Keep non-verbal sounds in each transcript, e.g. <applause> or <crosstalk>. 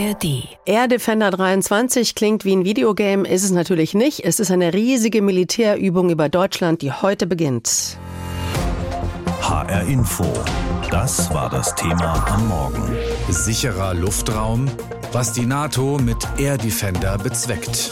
ARD. Air Defender 23 klingt wie ein Videogame, ist es natürlich nicht. Es ist eine riesige Militärübung über Deutschland, die heute beginnt. HR Info. Das war das Thema am Morgen. Sicherer Luftraum, was die NATO mit Air Defender bezweckt.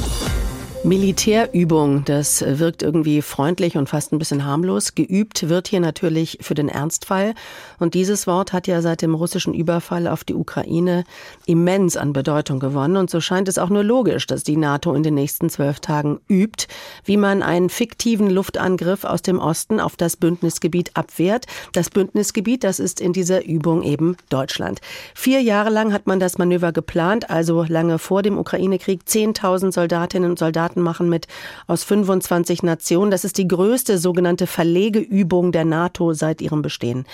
Militärübung, das wirkt irgendwie freundlich und fast ein bisschen harmlos. Geübt wird hier natürlich für den Ernstfall. Und dieses Wort hat ja seit dem russischen Überfall auf die Ukraine immens an Bedeutung gewonnen. Und so scheint es auch nur logisch, dass die NATO in den nächsten zwölf Tagen übt, wie man einen fiktiven Luftangriff aus dem Osten auf das Bündnisgebiet abwehrt. Das Bündnisgebiet, das ist in dieser Übung eben Deutschland. Vier Jahre lang hat man das Manöver geplant, also lange vor dem Ukraine-Krieg. Zehntausend Soldatinnen und Soldaten Staaten machen mit aus 25 Nationen. Das ist die größte sogenannte Verlegeübung der NATO seit ihrem Bestehen.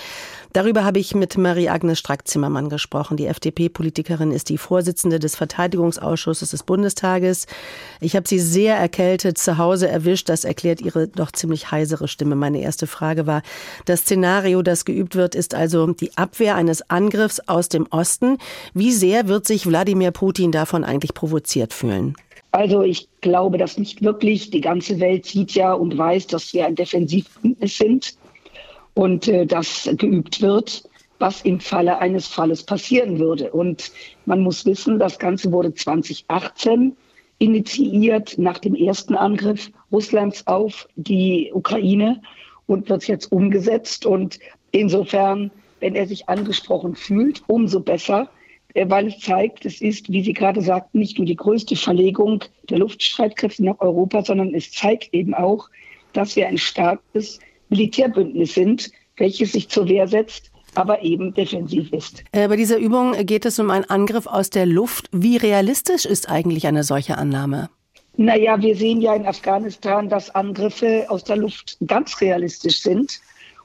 Darüber habe ich mit Marie-Agnes Strack-Zimmermann gesprochen. Die FDP-Politikerin ist die Vorsitzende des Verteidigungsausschusses des Bundestages. Ich habe sie sehr erkältet zu Hause erwischt. Das erklärt ihre doch ziemlich heisere Stimme. Meine erste Frage war, das Szenario, das geübt wird, ist also die Abwehr eines Angriffs aus dem Osten. Wie sehr wird sich Wladimir Putin davon eigentlich provoziert fühlen? Also ich glaube das nicht wirklich. Die ganze Welt sieht ja und weiß, dass wir ein Defensivbündnis sind und äh, das geübt wird, was im Falle eines Falles passieren würde. Und man muss wissen, das Ganze wurde 2018 initiiert nach dem ersten Angriff Russlands auf die Ukraine und wird jetzt umgesetzt. Und insofern, wenn er sich angesprochen fühlt, umso besser. Äh, weil es zeigt, es ist, wie Sie gerade sagten, nicht nur die größte Verlegung der Luftstreitkräfte nach Europa, sondern es zeigt eben auch, dass wir ein starkes Militärbündnis sind, welches sich zur Wehr setzt, aber eben defensiv ist. Äh, bei dieser Übung geht es um einen Angriff aus der Luft. Wie realistisch ist eigentlich eine solche Annahme? Naja, wir sehen ja in Afghanistan, dass Angriffe aus der Luft ganz realistisch sind.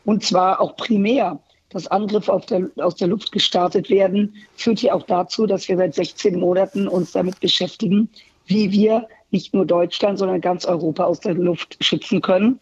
Und zwar auch primär dass Angriffe der, aus der Luft gestartet werden, führt ja auch dazu, dass wir seit 16 Monaten uns damit beschäftigen, wie wir nicht nur Deutschland, sondern ganz Europa aus der Luft schützen können.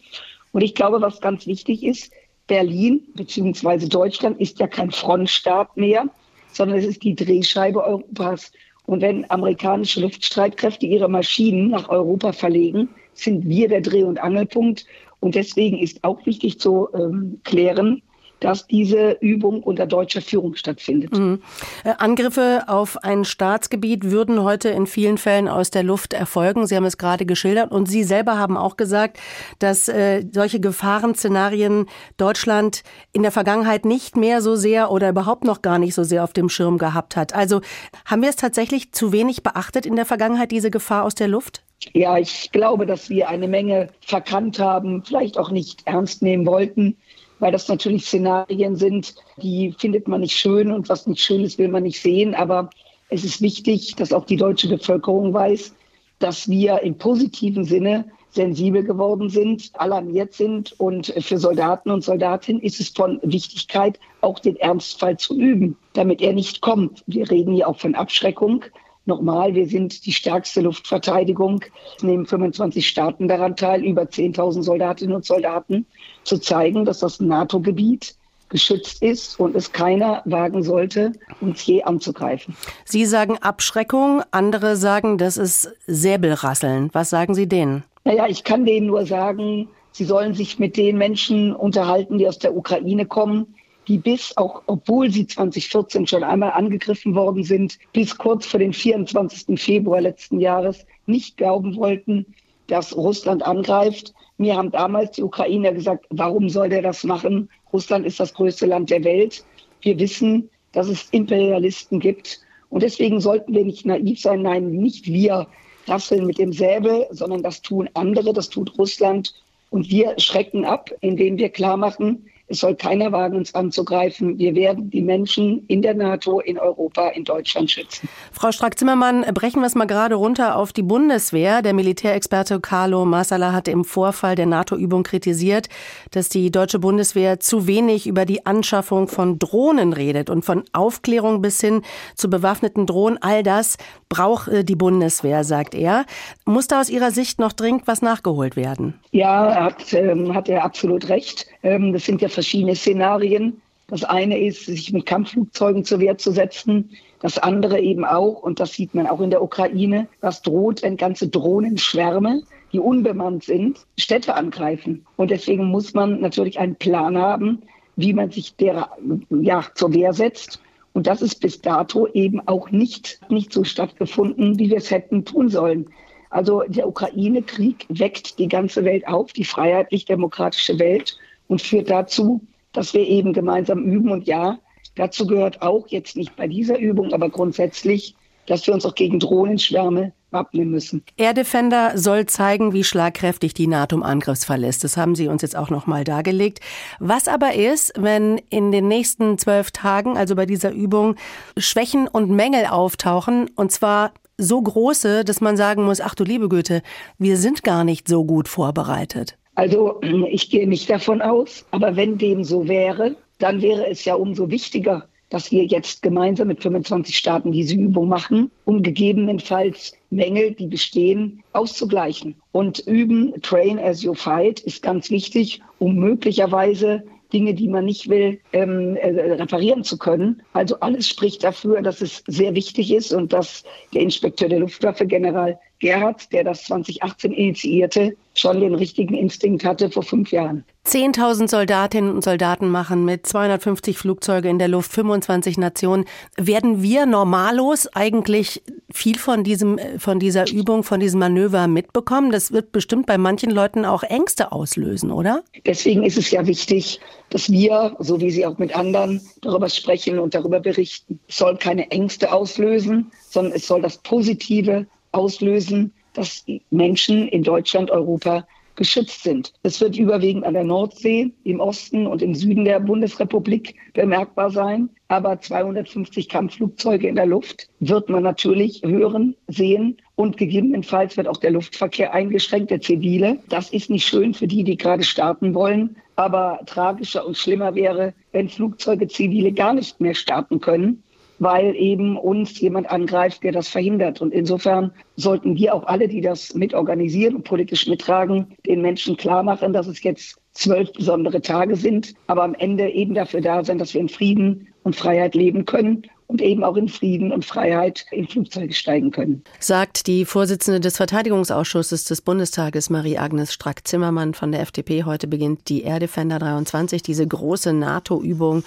Und ich glaube, was ganz wichtig ist, Berlin bzw. Deutschland ist ja kein Frontstaat mehr, sondern es ist die Drehscheibe Europas. Und wenn amerikanische Luftstreitkräfte ihre Maschinen nach Europa verlegen, sind wir der Dreh- und Angelpunkt. Und deswegen ist auch wichtig zu ähm, klären, dass diese Übung unter deutscher Führung stattfindet. Mhm. Äh, Angriffe auf ein Staatsgebiet würden heute in vielen Fällen aus der Luft erfolgen. Sie haben es gerade geschildert und Sie selber haben auch gesagt, dass äh, solche Gefahrenszenarien Deutschland in der Vergangenheit nicht mehr so sehr oder überhaupt noch gar nicht so sehr auf dem Schirm gehabt hat. Also haben wir es tatsächlich zu wenig beachtet in der Vergangenheit, diese Gefahr aus der Luft? Ja, ich glaube, dass wir eine Menge verkannt haben, vielleicht auch nicht ernst nehmen wollten weil das natürlich Szenarien sind, die findet man nicht schön und was nicht schön ist, will man nicht sehen. Aber es ist wichtig, dass auch die deutsche Bevölkerung weiß, dass wir im positiven Sinne sensibel geworden sind, alarmiert sind. Und für Soldaten und Soldatinnen ist es von Wichtigkeit, auch den Ernstfall zu üben, damit er nicht kommt. Wir reden hier auch von Abschreckung. Nochmal, wir sind die stärkste Luftverteidigung, es nehmen 25 Staaten daran teil, über 10.000 Soldatinnen und Soldaten, zu zeigen, dass das NATO-Gebiet geschützt ist und es keiner wagen sollte, uns je anzugreifen. Sie sagen Abschreckung, andere sagen, das ist Säbelrasseln. Was sagen Sie denen? Naja, ich kann denen nur sagen, sie sollen sich mit den Menschen unterhalten, die aus der Ukraine kommen, die bis, auch obwohl sie 2014 schon einmal angegriffen worden sind, bis kurz vor dem 24. Februar letzten Jahres nicht glauben wollten, dass Russland angreift. Mir haben damals die Ukrainer gesagt, warum soll der das machen? Russland ist das größte Land der Welt. Wir wissen, dass es Imperialisten gibt. Und deswegen sollten wir nicht naiv sein. Nein, nicht wir rasseln mit dem Säbel, sondern das tun andere, das tut Russland. Und wir schrecken ab, indem wir klar machen, es soll keiner wagen, uns anzugreifen. Wir werden die Menschen in der NATO, in Europa, in Deutschland schützen. Frau Strack-Zimmermann, brechen wir es mal gerade runter auf die Bundeswehr. Der Militärexperte Carlo Massala hatte im Vorfall der NATO-Übung kritisiert, dass die deutsche Bundeswehr zu wenig über die Anschaffung von Drohnen redet und von Aufklärung bis hin zu bewaffneten Drohnen. All das braucht die Bundeswehr, sagt er. Muss da aus Ihrer Sicht noch dringend was nachgeholt werden? Ja, hat, ähm, hat er absolut recht. Ähm, das sind ja verschiedene Szenarien. Das eine ist, sich mit Kampfflugzeugen zur Wehr zu setzen. Das andere eben auch, und das sieht man auch in der Ukraine, was droht, wenn ganze Drohnenschwärme, die unbemannt sind, Städte angreifen. Und deswegen muss man natürlich einen Plan haben, wie man sich der ja, zur Wehr setzt. Und das ist bis dato eben auch nicht, nicht so stattgefunden, wie wir es hätten tun sollen. Also der Ukraine-Krieg weckt die ganze Welt auf, die freiheitlich-demokratische Welt und führt dazu, dass wir eben gemeinsam üben. Und ja, dazu gehört auch jetzt nicht bei dieser Übung, aber grundsätzlich, dass wir uns auch gegen Drohnenschwärme wappnen müssen. Air Defender soll zeigen, wie schlagkräftig die NATO im Angriffsfall ist. Das haben Sie uns jetzt auch nochmal dargelegt. Was aber ist, wenn in den nächsten zwölf Tagen, also bei dieser Übung, Schwächen und Mängel auftauchen, und zwar so große, dass man sagen muss, ach du liebe Güte, wir sind gar nicht so gut vorbereitet. Also <clears throat> ich gehe nicht davon aus, aber wenn dem so wäre, dann wäre es ja umso wichtiger, dass wir jetzt gemeinsam mit 25 Staaten diese Übung machen, um gegebenenfalls Mängel, die bestehen, auszugleichen. Und üben, train as you fight, ist ganz wichtig, um möglicherweise Dinge, die man nicht will, ähm, äh, reparieren zu können. Also alles spricht dafür, dass es sehr wichtig ist und dass der Inspekteur der Luftwaffe, General Gerhard, der das 2018 initiierte, schon den richtigen Instinkt hatte vor fünf Jahren. 10.000 Soldatinnen und Soldaten machen mit 250 Flugzeuge in der Luft, 25 Nationen. Werden wir normalos eigentlich viel von diesem, von dieser Übung, von diesem Manöver mitbekommen? Das wird bestimmt bei manchen Leuten auch Ängste auslösen, oder? Deswegen ist es ja wichtig, dass wir, so wie Sie auch mit anderen, darüber sprechen und darüber berichten. Es soll keine Ängste auslösen, sondern es soll das Positive auslösen, dass Menschen in Deutschland, Europa geschützt sind. Es wird überwiegend an der Nordsee, im Osten und im Süden der Bundesrepublik bemerkbar sein. Aber 250 Kampfflugzeuge in der Luft wird man natürlich hören, sehen und gegebenenfalls wird auch der Luftverkehr eingeschränkt, der zivile. Das ist nicht schön für die, die gerade starten wollen. Aber tragischer und schlimmer wäre, wenn Flugzeuge zivile gar nicht mehr starten können weil eben uns jemand angreift, der das verhindert. Und insofern sollten wir auch alle, die das mitorganisieren und politisch mittragen, den Menschen klar machen, dass es jetzt zwölf besondere Tage sind, aber am Ende eben dafür da sein, dass wir in Frieden und Freiheit leben können und eben auch in Frieden und Freiheit in Flugzeuge steigen können. Sagt die Vorsitzende des Verteidigungsausschusses des Bundestages, Marie-Agnes Strack-Zimmermann von der FDP. Heute beginnt die Air Defender 23, diese große NATO-Übung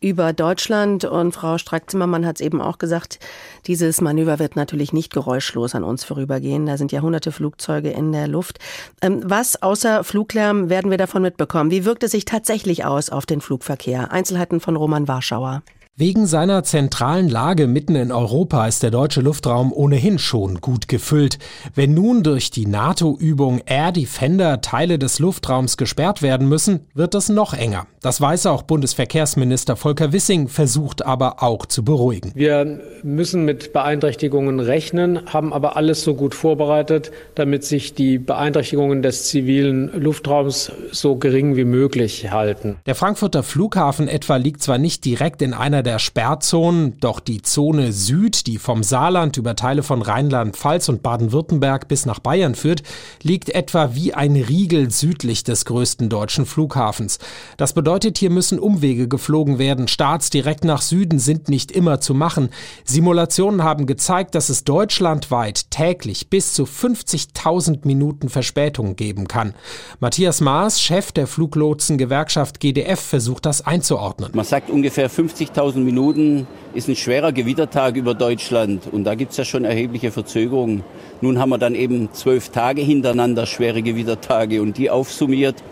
über Deutschland. Und Frau Strack-Zimmermann hat es eben auch gesagt, dieses Manöver wird natürlich nicht geräuschlos an uns vorübergehen. Da sind ja hunderte Flugzeuge in der Luft. Ähm, was außer Fluglärm werden wir davon mitbekommen? Wie wirkt es sich tatsächlich aus auf den Flugverkehr? Einzelheiten von Roman Warschauer. Wegen seiner zentralen Lage mitten in Europa ist der deutsche Luftraum ohnehin schon gut gefüllt. Wenn nun durch die NATO-Übung Air Defender Teile des Luftraums gesperrt werden müssen, wird es noch enger. Das weiß auch Bundesverkehrsminister Volker Wissing, versucht aber auch zu beruhigen. Wir müssen mit Beeinträchtigungen rechnen, haben aber alles so gut vorbereitet, damit sich die Beeinträchtigungen des zivilen Luftraums so gering wie möglich halten. Der Frankfurter Flughafen etwa liegt zwar nicht direkt in einer der Sperrzonen, doch die Zone Süd, die vom Saarland über Teile von Rheinland-Pfalz und Baden-Württemberg bis nach Bayern führt, liegt etwa wie ein Riegel südlich des größten deutschen Flughafens. Das bedeutet, hier müssen Umwege geflogen werden. Starts direkt nach Süden sind nicht immer zu machen. Simulationen haben gezeigt, dass es deutschlandweit täglich bis zu 50.000 Minuten Verspätung geben kann. Matthias Maas, Chef der Fluglotsen-Gewerkschaft GDF, versucht das einzuordnen. Man sagt ungefähr 50.000 1000 Minuten ist ein schwerer Gewittertag über Deutschland und da gibt es ja schon erhebliche Verzögerungen. Nun haben wir dann eben zwölf Tage hintereinander schwere Gewittertage und die aufsummiert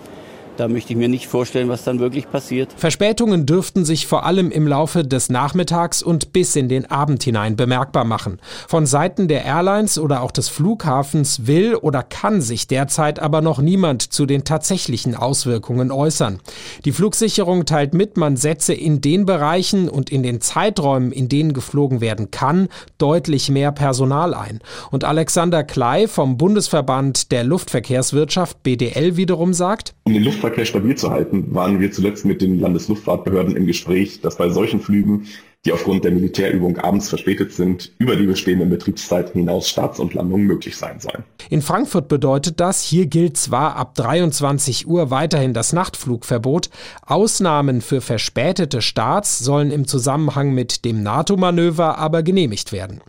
da möchte ich mir nicht vorstellen, was dann wirklich passiert. Verspätungen dürften sich vor allem im Laufe des Nachmittags und bis in den Abend hinein bemerkbar machen. Von Seiten der Airlines oder auch des Flughafens will oder kann sich derzeit aber noch niemand zu den tatsächlichen Auswirkungen äußern. Die Flugsicherung teilt mit, man setze in den Bereichen und in den Zeiträumen, in denen geflogen werden kann, deutlich mehr Personal ein. Und Alexander Klei vom Bundesverband der Luftverkehrswirtschaft BDL wiederum sagt, um den Luftverkehr stabil zu halten, waren wir zuletzt mit den Landesluftfahrtbehörden im Gespräch, dass bei solchen Flügen die aufgrund der Militärübung abends verspätet sind, über die bestehenden Betriebszeiten hinaus Starts und Landungen möglich sein sollen. In Frankfurt bedeutet das, hier gilt zwar ab 23 Uhr weiterhin das Nachtflugverbot, Ausnahmen für verspätete Starts sollen im Zusammenhang mit dem NATO-Manöver aber genehmigt werden.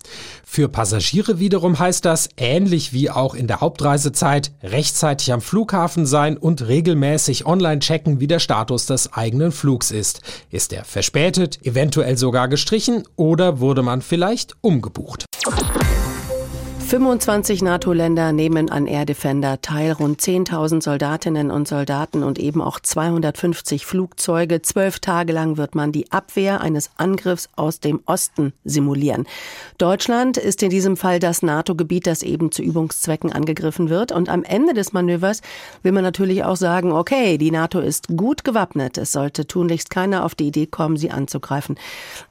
Für Passagiere wiederum heißt das, ähnlich wie auch in der Hauptreisezeit, rechtzeitig am Flughafen sein und regelmäßig online checken, wie der Status des eigenen Flugs ist. Ist er verspätet, eventuell sogar gestrichen oder wurde man vielleicht umgebucht? 25 NATO-Länder nehmen an Air Defender teil, rund 10.000 Soldatinnen und Soldaten und eben auch 250 Flugzeuge. Zwölf Tage lang wird man die Abwehr eines Angriffs aus dem Osten simulieren. Deutschland ist in diesem Fall das NATO-Gebiet, das eben zu Übungszwecken angegriffen wird. Und am Ende des Manövers will man natürlich auch sagen, okay, die NATO ist gut gewappnet. Es sollte tunlichst keiner auf die Idee kommen, sie anzugreifen.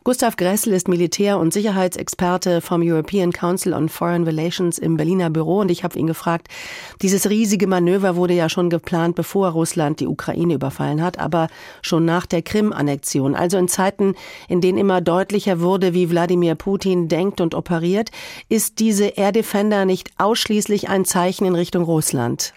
Gustav Gressel ist Militär- und Sicherheitsexperte vom European Council on Foreign Relations Relations im Berliner Büro und ich habe ihn gefragt, dieses riesige Manöver wurde ja schon geplant, bevor Russland die Ukraine überfallen hat, aber schon nach der Krim-Annexion, also in Zeiten, in denen immer deutlicher wurde, wie Wladimir Putin denkt und operiert, ist diese Air Defender nicht ausschließlich ein Zeichen in Richtung Russland?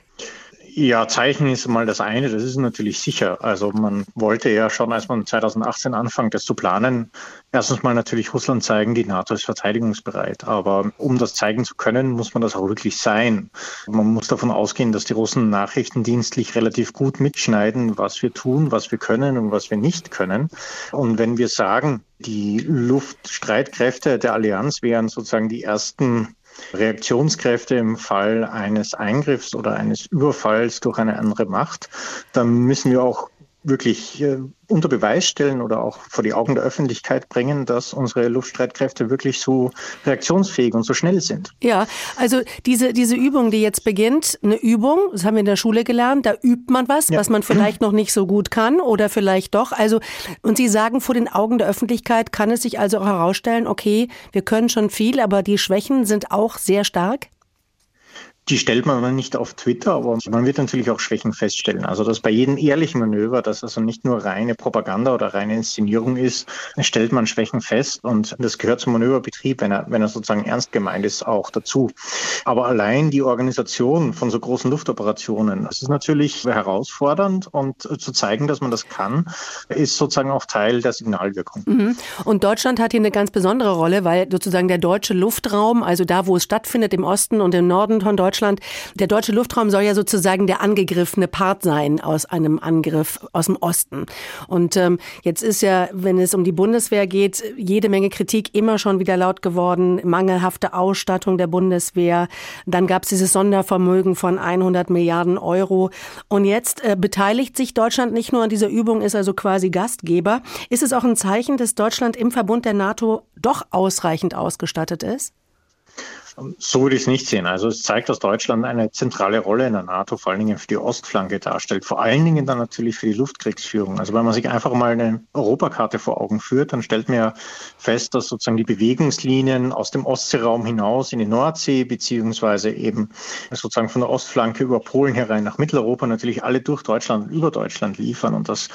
Ja, Zeichen ist mal das eine, das ist natürlich sicher. Also man wollte ja schon, als man 2018 anfängt, das zu planen, erstens mal natürlich Russland zeigen, die NATO ist verteidigungsbereit. Aber um das zeigen zu können, muss man das auch wirklich sein. Man muss davon ausgehen, dass die Russen nachrichtendienstlich relativ gut mitschneiden, was wir tun, was wir können und was wir nicht können. Und wenn wir sagen, die Luftstreitkräfte der Allianz wären sozusagen die ersten Reaktionskräfte im Fall eines Eingriffs oder eines Überfalls durch eine andere Macht, dann müssen wir auch wirklich äh, unter Beweis stellen oder auch vor die Augen der Öffentlichkeit bringen, dass unsere Luftstreitkräfte wirklich so reaktionsfähig und so schnell sind. Ja, also diese, diese Übung, die jetzt beginnt, eine Übung, das haben wir in der Schule gelernt, da übt man was, ja. was man vielleicht noch nicht so gut kann oder vielleicht doch. Also, und Sie sagen, vor den Augen der Öffentlichkeit kann es sich also auch herausstellen, okay, wir können schon viel, aber die Schwächen sind auch sehr stark? Die stellt man nicht auf Twitter, aber man wird natürlich auch Schwächen feststellen. Also dass bei jedem ehrlichen Manöver, das also nicht nur reine Propaganda oder reine Inszenierung ist, stellt man Schwächen fest und das gehört zum Manöverbetrieb, wenn er, wenn er sozusagen ernst gemeint ist, auch dazu. Aber allein die Organisation von so großen Luftoperationen, das ist natürlich herausfordernd und zu zeigen, dass man das kann, ist sozusagen auch Teil der Signalwirkung. Mhm. Und Deutschland hat hier eine ganz besondere Rolle, weil sozusagen der deutsche Luftraum, also da, wo es stattfindet, im Osten und im Norden von Deutschland, Deutschland. Der deutsche Luftraum soll ja sozusagen der angegriffene Part sein aus einem Angriff aus dem Osten. Und ähm, jetzt ist ja, wenn es um die Bundeswehr geht, jede Menge Kritik immer schon wieder laut geworden. Mangelhafte Ausstattung der Bundeswehr. Dann gab es dieses Sondervermögen von 100 Milliarden Euro. Und jetzt äh, beteiligt sich Deutschland nicht nur an dieser Übung, ist also quasi Gastgeber. Ist es auch ein Zeichen, dass Deutschland im Verbund der NATO doch ausreichend ausgestattet ist? So würde ich es nicht sehen. Also es zeigt, dass Deutschland eine zentrale Rolle in der NATO, vor allen Dingen für die Ostflanke darstellt. Vor allen Dingen dann natürlich für die Luftkriegsführung. Also wenn man sich einfach mal eine Europakarte vor Augen führt, dann stellt man ja fest, dass sozusagen die Bewegungslinien aus dem Ostseeraum hinaus in die Nordsee, beziehungsweise eben sozusagen von der Ostflanke über Polen herein nach Mitteleuropa natürlich alle durch Deutschland und über Deutschland liefern und dass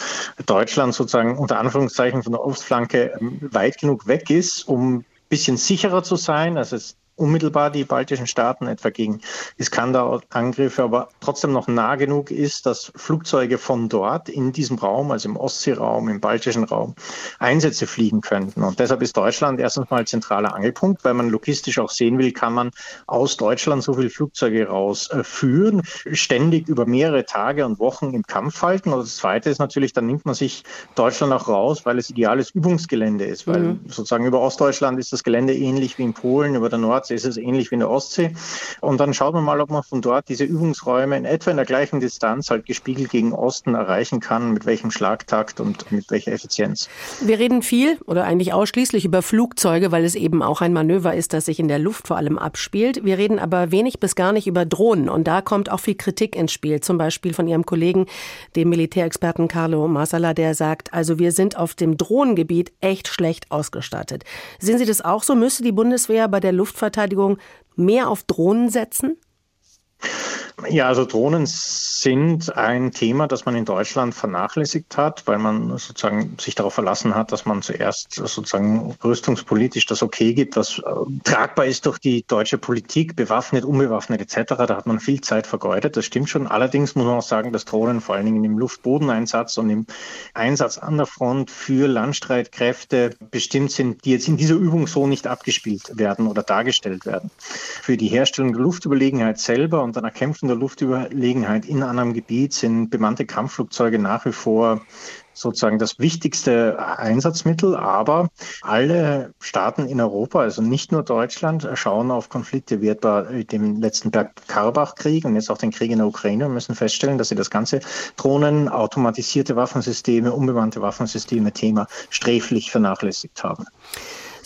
Deutschland sozusagen unter Anführungszeichen von der Ostflanke ähm, weit genug weg ist, um bisschen sicherer zu sein. Also es unmittelbar die baltischen Staaten etwa gegen Iskander-Angriffe, aber trotzdem noch nah genug ist, dass Flugzeuge von dort in diesem Raum, also im Ostseeraum, im baltischen Raum, Einsätze fliegen könnten. Und deshalb ist Deutschland erstens mal zentraler Angelpunkt, weil man logistisch auch sehen will, kann man aus Deutschland so viele Flugzeuge rausführen, ständig über mehrere Tage und Wochen im Kampf halten. Und das Zweite ist natürlich, dann nimmt man sich Deutschland auch raus, weil es ideales Übungsgelände ist, weil mhm. sozusagen über Ostdeutschland ist das Gelände ähnlich wie in Polen, über der Nordsee ist es ähnlich wie in der Ostsee. Und dann schaut man mal, ob man von dort diese Übungsräume in etwa in der gleichen Distanz halt gespiegelt gegen Osten erreichen kann, mit welchem Schlagtakt und mit welcher Effizienz. Wir reden viel oder eigentlich ausschließlich über Flugzeuge, weil es eben auch ein Manöver ist, das sich in der Luft vor allem abspielt. Wir reden aber wenig bis gar nicht über Drohnen. Und da kommt auch viel Kritik ins Spiel. Zum Beispiel von Ihrem Kollegen, dem Militärexperten Carlo Marsala, der sagt, also wir sind auf dem Drohnengebiet echt schlecht ausgestattet. Sehen Sie das auch so? Müsste die Bundeswehr bei der Luftverteidigung Luftverteidigung mehr auf Drohnen setzen? Ja, also Drohnen sind ein Thema, das man in Deutschland vernachlässigt hat, weil man sozusagen sich darauf verlassen hat, dass man zuerst sozusagen rüstungspolitisch das Okay gibt, was äh, tragbar ist durch die deutsche Politik, bewaffnet, unbewaffnet etc. Da hat man viel Zeit vergeudet, das stimmt schon. Allerdings muss man auch sagen, dass Drohnen vor allen Dingen im Luftbodeneinsatz und im Einsatz an der Front für Landstreitkräfte bestimmt sind, die jetzt in dieser Übung so nicht abgespielt werden oder dargestellt werden. Für die Herstellung der Luftüberlegenheit selber und dann erkämpfen der Luftüberlegenheit in einem Gebiet sind bemannte Kampfflugzeuge nach wie vor sozusagen das wichtigste Einsatzmittel. Aber alle Staaten in Europa, also nicht nur Deutschland, schauen auf Konflikte wie etwa dem letzten Bergkarabach-Krieg und jetzt auch den Krieg in der Ukraine und müssen feststellen, dass sie das ganze Drohnen, automatisierte Waffensysteme, unbemannte Waffensysteme Thema sträflich vernachlässigt haben.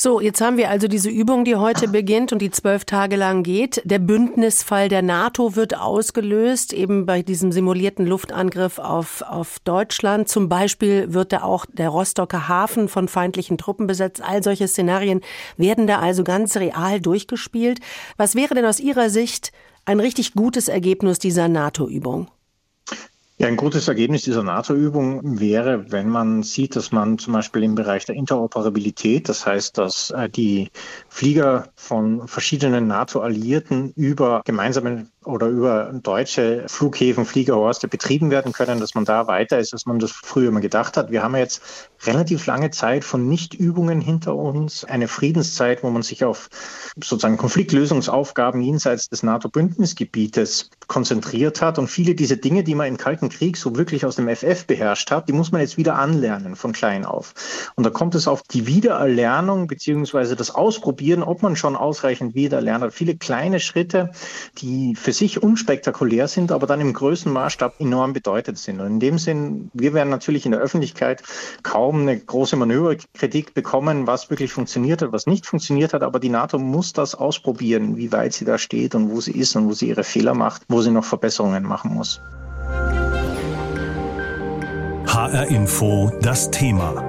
So, jetzt haben wir also diese Übung, die heute beginnt und die zwölf Tage lang geht. Der Bündnisfall der NATO wird ausgelöst, eben bei diesem simulierten Luftangriff auf, auf Deutschland. Zum Beispiel wird da auch der Rostocker Hafen von feindlichen Truppen besetzt. All solche Szenarien werden da also ganz real durchgespielt. Was wäre denn aus Ihrer Sicht ein richtig gutes Ergebnis dieser NATO-Übung? Ja, ein gutes Ergebnis dieser NATO-Übung wäre, wenn man sieht, dass man zum Beispiel im Bereich der Interoperabilität, das heißt, dass äh, die Flieger von verschiedenen NATO-Alliierten über gemeinsame oder über deutsche Flughäfen, Fliegerhorste betrieben werden können, dass man da weiter ist, als man das früher mal gedacht hat. Wir haben jetzt relativ lange Zeit von Nichtübungen hinter uns, eine Friedenszeit, wo man sich auf sozusagen Konfliktlösungsaufgaben jenseits des NATO-Bündnisgebietes konzentriert hat und viele dieser Dinge, die man im Kalten Krieg so wirklich aus dem FF beherrscht hat, die muss man jetzt wieder anlernen von klein auf. Und da kommt es auf die Wiedererlernung beziehungsweise das Ausprobieren, ob man schon ausreichend wiedererlernt hat. Viele kleine Schritte, die für sich unspektakulär sind, aber dann im größten Maßstab enorm bedeutet sind. Und in dem Sinn, wir werden natürlich in der Öffentlichkeit kaum eine große Manöverkritik bekommen, was wirklich funktioniert hat, was nicht funktioniert hat, aber die NATO muss das ausprobieren, wie weit sie da steht und wo sie ist und wo sie ihre Fehler macht, wo sie noch Verbesserungen machen muss. HR Info das Thema.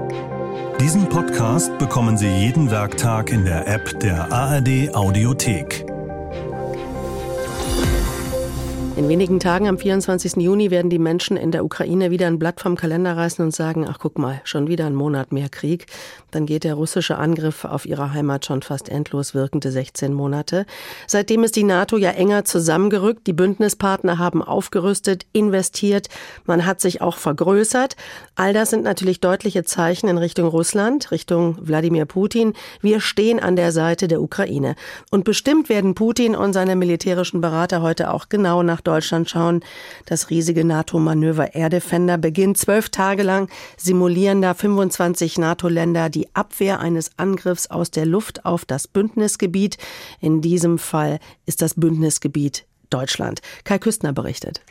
Diesen Podcast bekommen Sie jeden Werktag in der App der ARD Audiothek. In wenigen Tagen am 24. Juni werden die Menschen in der Ukraine wieder ein Blatt vom Kalender reißen und sagen, ach guck mal, schon wieder ein Monat mehr Krieg. Dann geht der russische Angriff auf ihre Heimat schon fast endlos wirkende 16 Monate. Seitdem ist die NATO ja enger zusammengerückt. Die Bündnispartner haben aufgerüstet, investiert. Man hat sich auch vergrößert. All das sind natürlich deutliche Zeichen in Richtung Russland, Richtung Wladimir Putin. Wir stehen an der Seite der Ukraine. Und bestimmt werden Putin und seine militärischen Berater heute auch genau nach Deutschland schauen. Das riesige NATO-Manöver Air Defender beginnt zwölf Tage lang, simulieren da 25 NATO-Länder die Abwehr eines Angriffs aus der Luft auf das Bündnisgebiet. In diesem Fall ist das Bündnisgebiet Deutschland. Kai Küstner berichtet.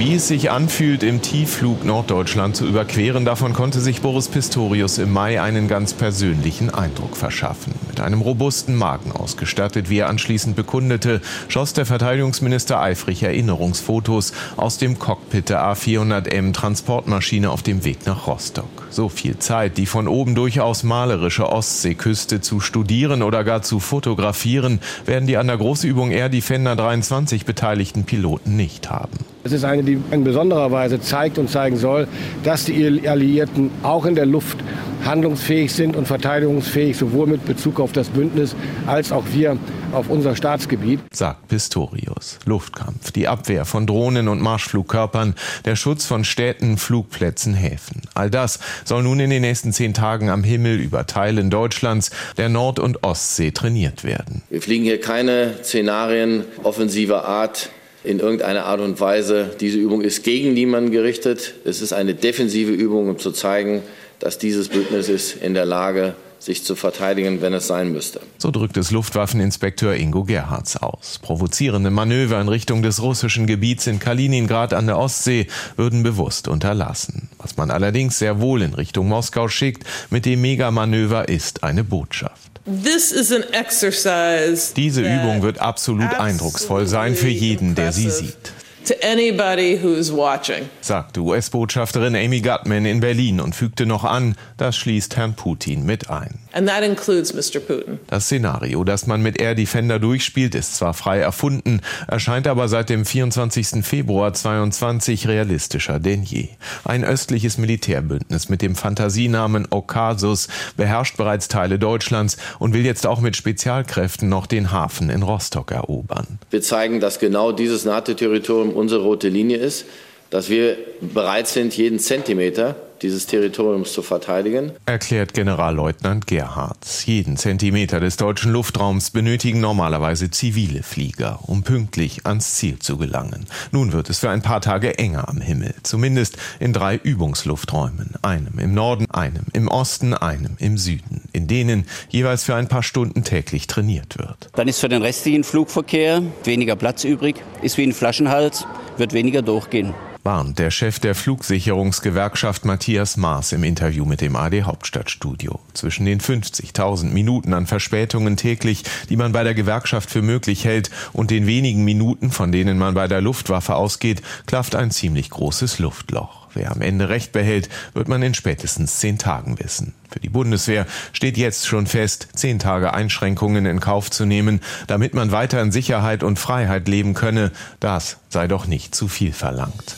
Wie es sich anfühlt, im Tiefflug Norddeutschland zu überqueren, davon konnte sich Boris Pistorius im Mai einen ganz persönlichen Eindruck verschaffen. Mit einem robusten Magen ausgestattet, wie er anschließend bekundete, schoss der Verteidigungsminister eifrig Erinnerungsfotos aus dem Cockpit der A400M Transportmaschine auf dem Weg nach Rostock. So viel Zeit, die von oben durchaus malerische Ostseeküste zu studieren oder gar zu fotografieren, werden die an der Großübung Air Defender 23 beteiligten Piloten nicht haben. Es ist eine, die in besonderer Weise zeigt und zeigen soll, dass die Alliierten auch in der Luft handlungsfähig sind und verteidigungsfähig, sowohl mit Bezug auf das Bündnis als auch wir auf unser Staatsgebiet. Sagt Pistorius. Luftkampf, die Abwehr von Drohnen und Marschflugkörpern, der Schutz von Städten, Flugplätzen, Häfen. All das soll nun in den nächsten zehn Tagen am Himmel über Teilen Deutschlands, der Nord- und Ostsee trainiert werden. Wir fliegen hier keine Szenarien offensiver Art in irgendeiner Art und Weise. Diese Übung ist gegen niemanden gerichtet. Es ist eine defensive Übung, um zu zeigen, dass dieses Bündnis ist in der Lage, sich zu verteidigen, wenn es sein müsste. So drückt es Luftwaffeninspekteur Ingo Gerhards aus. Provozierende Manöver in Richtung des russischen Gebiets in Kaliningrad an der Ostsee würden bewusst unterlassen. Was man allerdings sehr wohl in Richtung Moskau schickt mit dem Megamanöver ist eine Botschaft. Diese Übung wird absolut eindrucksvoll sein für jeden, der sie sieht. Sagte US-Botschafterin Amy Gutman in Berlin und fügte noch an, das schließt Herrn Putin mit ein. And that includes Mr. Putin. Das Szenario, das man mit Air Defender durchspielt, ist zwar frei erfunden, erscheint aber seit dem 24. Februar 22 realistischer denn je. Ein östliches Militärbündnis mit dem Fantasienamen Okasus beherrscht bereits Teile Deutschlands und will jetzt auch mit Spezialkräften noch den Hafen in Rostock erobern. Wir zeigen, dass genau dieses NATO-Territorium unsere rote Linie ist, dass wir bereit sind, jeden Zentimeter dieses Territoriums zu verteidigen. Erklärt Generalleutnant Gerhards. Jeden Zentimeter des deutschen Luftraums benötigen normalerweise zivile Flieger, um pünktlich ans Ziel zu gelangen. Nun wird es für ein paar Tage enger am Himmel, zumindest in drei Übungslufträumen, einem im Norden, einem im Osten, einem im Süden, in denen jeweils für ein paar Stunden täglich trainiert wird. Dann ist für den restlichen Flugverkehr weniger Platz übrig, ist wie ein Flaschenhals, wird weniger durchgehen warnt der Chef der Flugsicherungsgewerkschaft Matthias Maas im Interview mit dem AD Hauptstadtstudio. Zwischen den 50.000 Minuten an Verspätungen täglich, die man bei der Gewerkschaft für möglich hält, und den wenigen Minuten, von denen man bei der Luftwaffe ausgeht, klafft ein ziemlich großes Luftloch. Wer am Ende Recht behält, wird man in spätestens zehn Tagen wissen. Für die Bundeswehr steht jetzt schon fest, zehn Tage Einschränkungen in Kauf zu nehmen, damit man weiter in Sicherheit und Freiheit leben könne. Das sei doch nicht zu viel verlangt.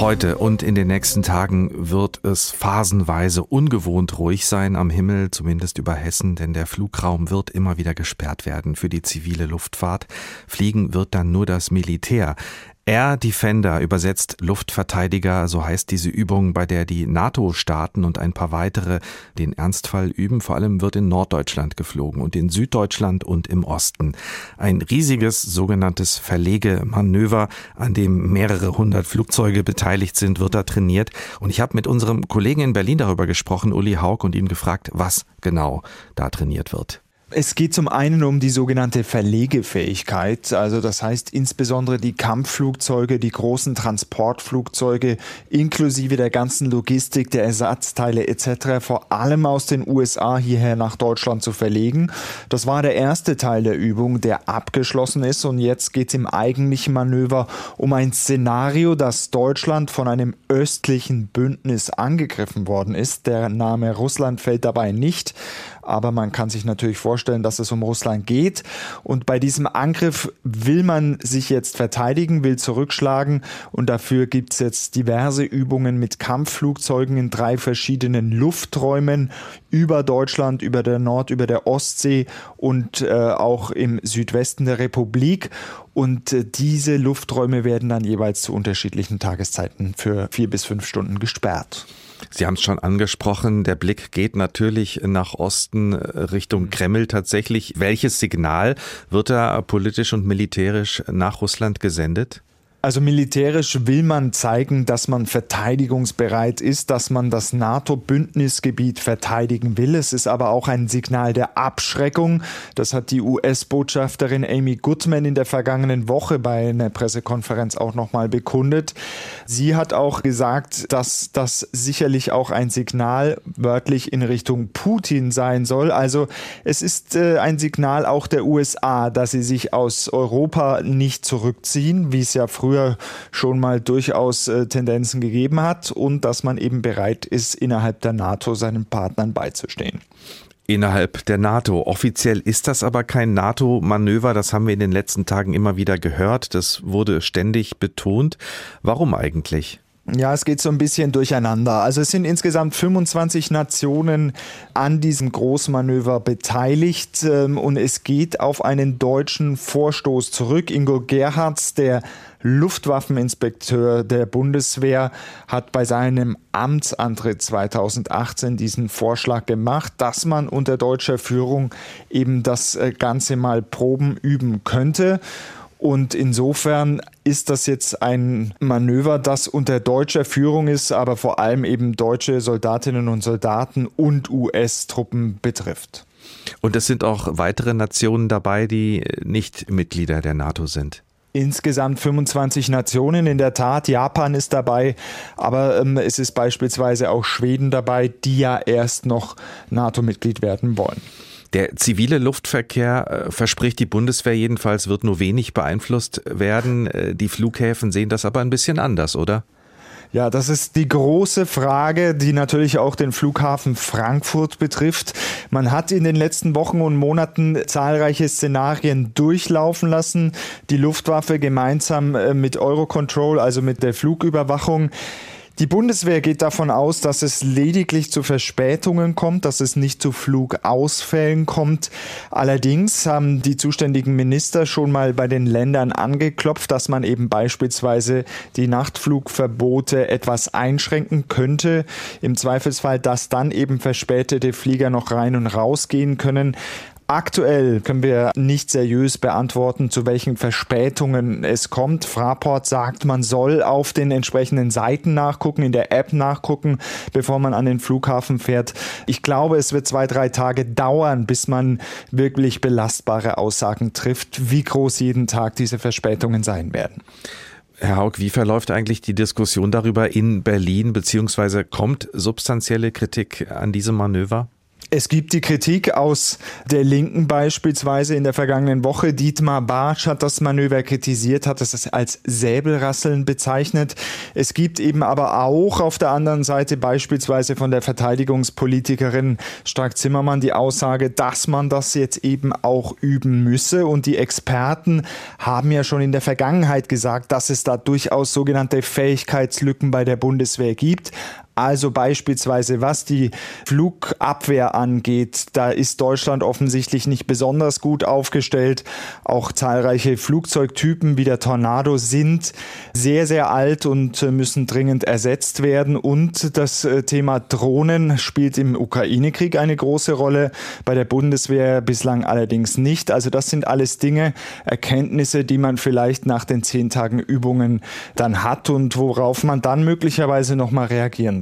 Heute und in den nächsten Tagen wird es phasenweise ungewohnt ruhig sein am Himmel, zumindest über Hessen, denn der Flugraum wird immer wieder gesperrt werden für die zivile Luftfahrt. Fliegen wird dann nur das Militär. Air Defender übersetzt Luftverteidiger, so heißt diese Übung, bei der die NATO-Staaten und ein paar weitere den Ernstfall üben. Vor allem wird in Norddeutschland geflogen und in Süddeutschland und im Osten. Ein riesiges sogenanntes Verlegemanöver, an dem mehrere hundert Flugzeuge beteiligt sind, wird da trainiert. Und ich habe mit unserem Kollegen in Berlin darüber gesprochen, Uli Haug, und ihn gefragt, was genau da trainiert wird. Es geht zum einen um die sogenannte Verlegefähigkeit, also das heißt insbesondere die Kampfflugzeuge, die großen Transportflugzeuge inklusive der ganzen Logistik, der Ersatzteile etc. vor allem aus den USA hierher nach Deutschland zu verlegen. Das war der erste Teil der Übung, der abgeschlossen ist und jetzt geht es im eigentlichen Manöver um ein Szenario, dass Deutschland von einem östlichen Bündnis angegriffen worden ist. Der Name Russland fällt dabei nicht aber man kann sich natürlich vorstellen, dass es um Russland geht. Und bei diesem Angriff will man sich jetzt verteidigen, will zurückschlagen und dafür gibt es jetzt diverse Übungen mit Kampfflugzeugen in drei verschiedenen Lufträumen über Deutschland, über der Nord, über der Ostsee und äh, auch im Südwesten der Republik. Und äh, diese Lufträume werden dann jeweils zu unterschiedlichen Tageszeiten für vier bis fünf Stunden gesperrt. Sie haben es schon angesprochen, der Blick geht natürlich nach Osten äh, Richtung Kreml tatsächlich. Welches Signal wird da politisch und militärisch nach Russland gesendet? Also militärisch will man zeigen, dass man verteidigungsbereit ist, dass man das NATO-Bündnisgebiet verteidigen will. Es ist aber auch ein Signal der Abschreckung. Das hat die US-Botschafterin Amy Goodman in der vergangenen Woche bei einer Pressekonferenz auch nochmal bekundet. Sie hat auch gesagt, dass das sicherlich auch ein Signal wörtlich in Richtung Putin sein soll. Also es ist äh, ein Signal auch der USA, dass sie sich aus Europa nicht zurückziehen, wie es ja früher früher schon mal durchaus äh, Tendenzen gegeben hat und dass man eben bereit ist, innerhalb der NATO seinen Partnern beizustehen innerhalb der NATO. Offiziell ist das aber kein NATO-Manöver, das haben wir in den letzten Tagen immer wieder gehört, das wurde ständig betont. Warum eigentlich? Ja, es geht so ein bisschen durcheinander. Also es sind insgesamt 25 Nationen an diesem Großmanöver beteiligt ähm, und es geht auf einen deutschen Vorstoß zurück. Ingo Gerhards, der Luftwaffeninspekteur der Bundeswehr, hat bei seinem Amtsantritt 2018 diesen Vorschlag gemacht, dass man unter deutscher Führung eben das äh, Ganze mal proben üben könnte. Und insofern ist das jetzt ein Manöver, das unter deutscher Führung ist, aber vor allem eben deutsche Soldatinnen und Soldaten und US-Truppen betrifft. Und es sind auch weitere Nationen dabei, die nicht Mitglieder der NATO sind. Insgesamt 25 Nationen, in der Tat. Japan ist dabei, aber ähm, es ist beispielsweise auch Schweden dabei, die ja erst noch NATO-Mitglied werden wollen. Der zivile Luftverkehr, äh, verspricht die Bundeswehr jedenfalls, wird nur wenig beeinflusst werden. Äh, die Flughäfen sehen das aber ein bisschen anders, oder? Ja, das ist die große Frage, die natürlich auch den Flughafen Frankfurt betrifft. Man hat in den letzten Wochen und Monaten zahlreiche Szenarien durchlaufen lassen. Die Luftwaffe gemeinsam äh, mit Eurocontrol, also mit der Flugüberwachung. Die Bundeswehr geht davon aus, dass es lediglich zu Verspätungen kommt, dass es nicht zu Flugausfällen kommt. Allerdings haben die zuständigen Minister schon mal bei den Ländern angeklopft, dass man eben beispielsweise die Nachtflugverbote etwas einschränken könnte. Im Zweifelsfall, dass dann eben verspätete Flieger noch rein und raus gehen können. Aktuell können wir nicht seriös beantworten, zu welchen Verspätungen es kommt. Fraport sagt, man soll auf den entsprechenden Seiten nachgucken, in der App nachgucken, bevor man an den Flughafen fährt. Ich glaube, es wird zwei, drei Tage dauern, bis man wirklich belastbare Aussagen trifft, wie groß jeden Tag diese Verspätungen sein werden. Herr Haug, wie verläuft eigentlich die Diskussion darüber in Berlin, beziehungsweise kommt substanzielle Kritik an diesem Manöver? Es gibt die Kritik aus der Linken beispielsweise in der vergangenen Woche. Dietmar Bartsch hat das Manöver kritisiert, hat es als Säbelrasseln bezeichnet. Es gibt eben aber auch auf der anderen Seite beispielsweise von der Verteidigungspolitikerin Stark Zimmermann die Aussage, dass man das jetzt eben auch üben müsse. Und die Experten haben ja schon in der Vergangenheit gesagt, dass es da durchaus sogenannte Fähigkeitslücken bei der Bundeswehr gibt. Also beispielsweise, was die Flugabwehr angeht, da ist Deutschland offensichtlich nicht besonders gut aufgestellt. Auch zahlreiche Flugzeugtypen wie der Tornado sind sehr, sehr alt und äh, müssen dringend ersetzt werden. Und das äh, Thema Drohnen spielt im Ukraine-Krieg eine große Rolle, bei der Bundeswehr bislang allerdings nicht. Also das sind alles Dinge, Erkenntnisse, die man vielleicht nach den zehn Tagen Übungen dann hat und worauf man dann möglicherweise nochmal reagieren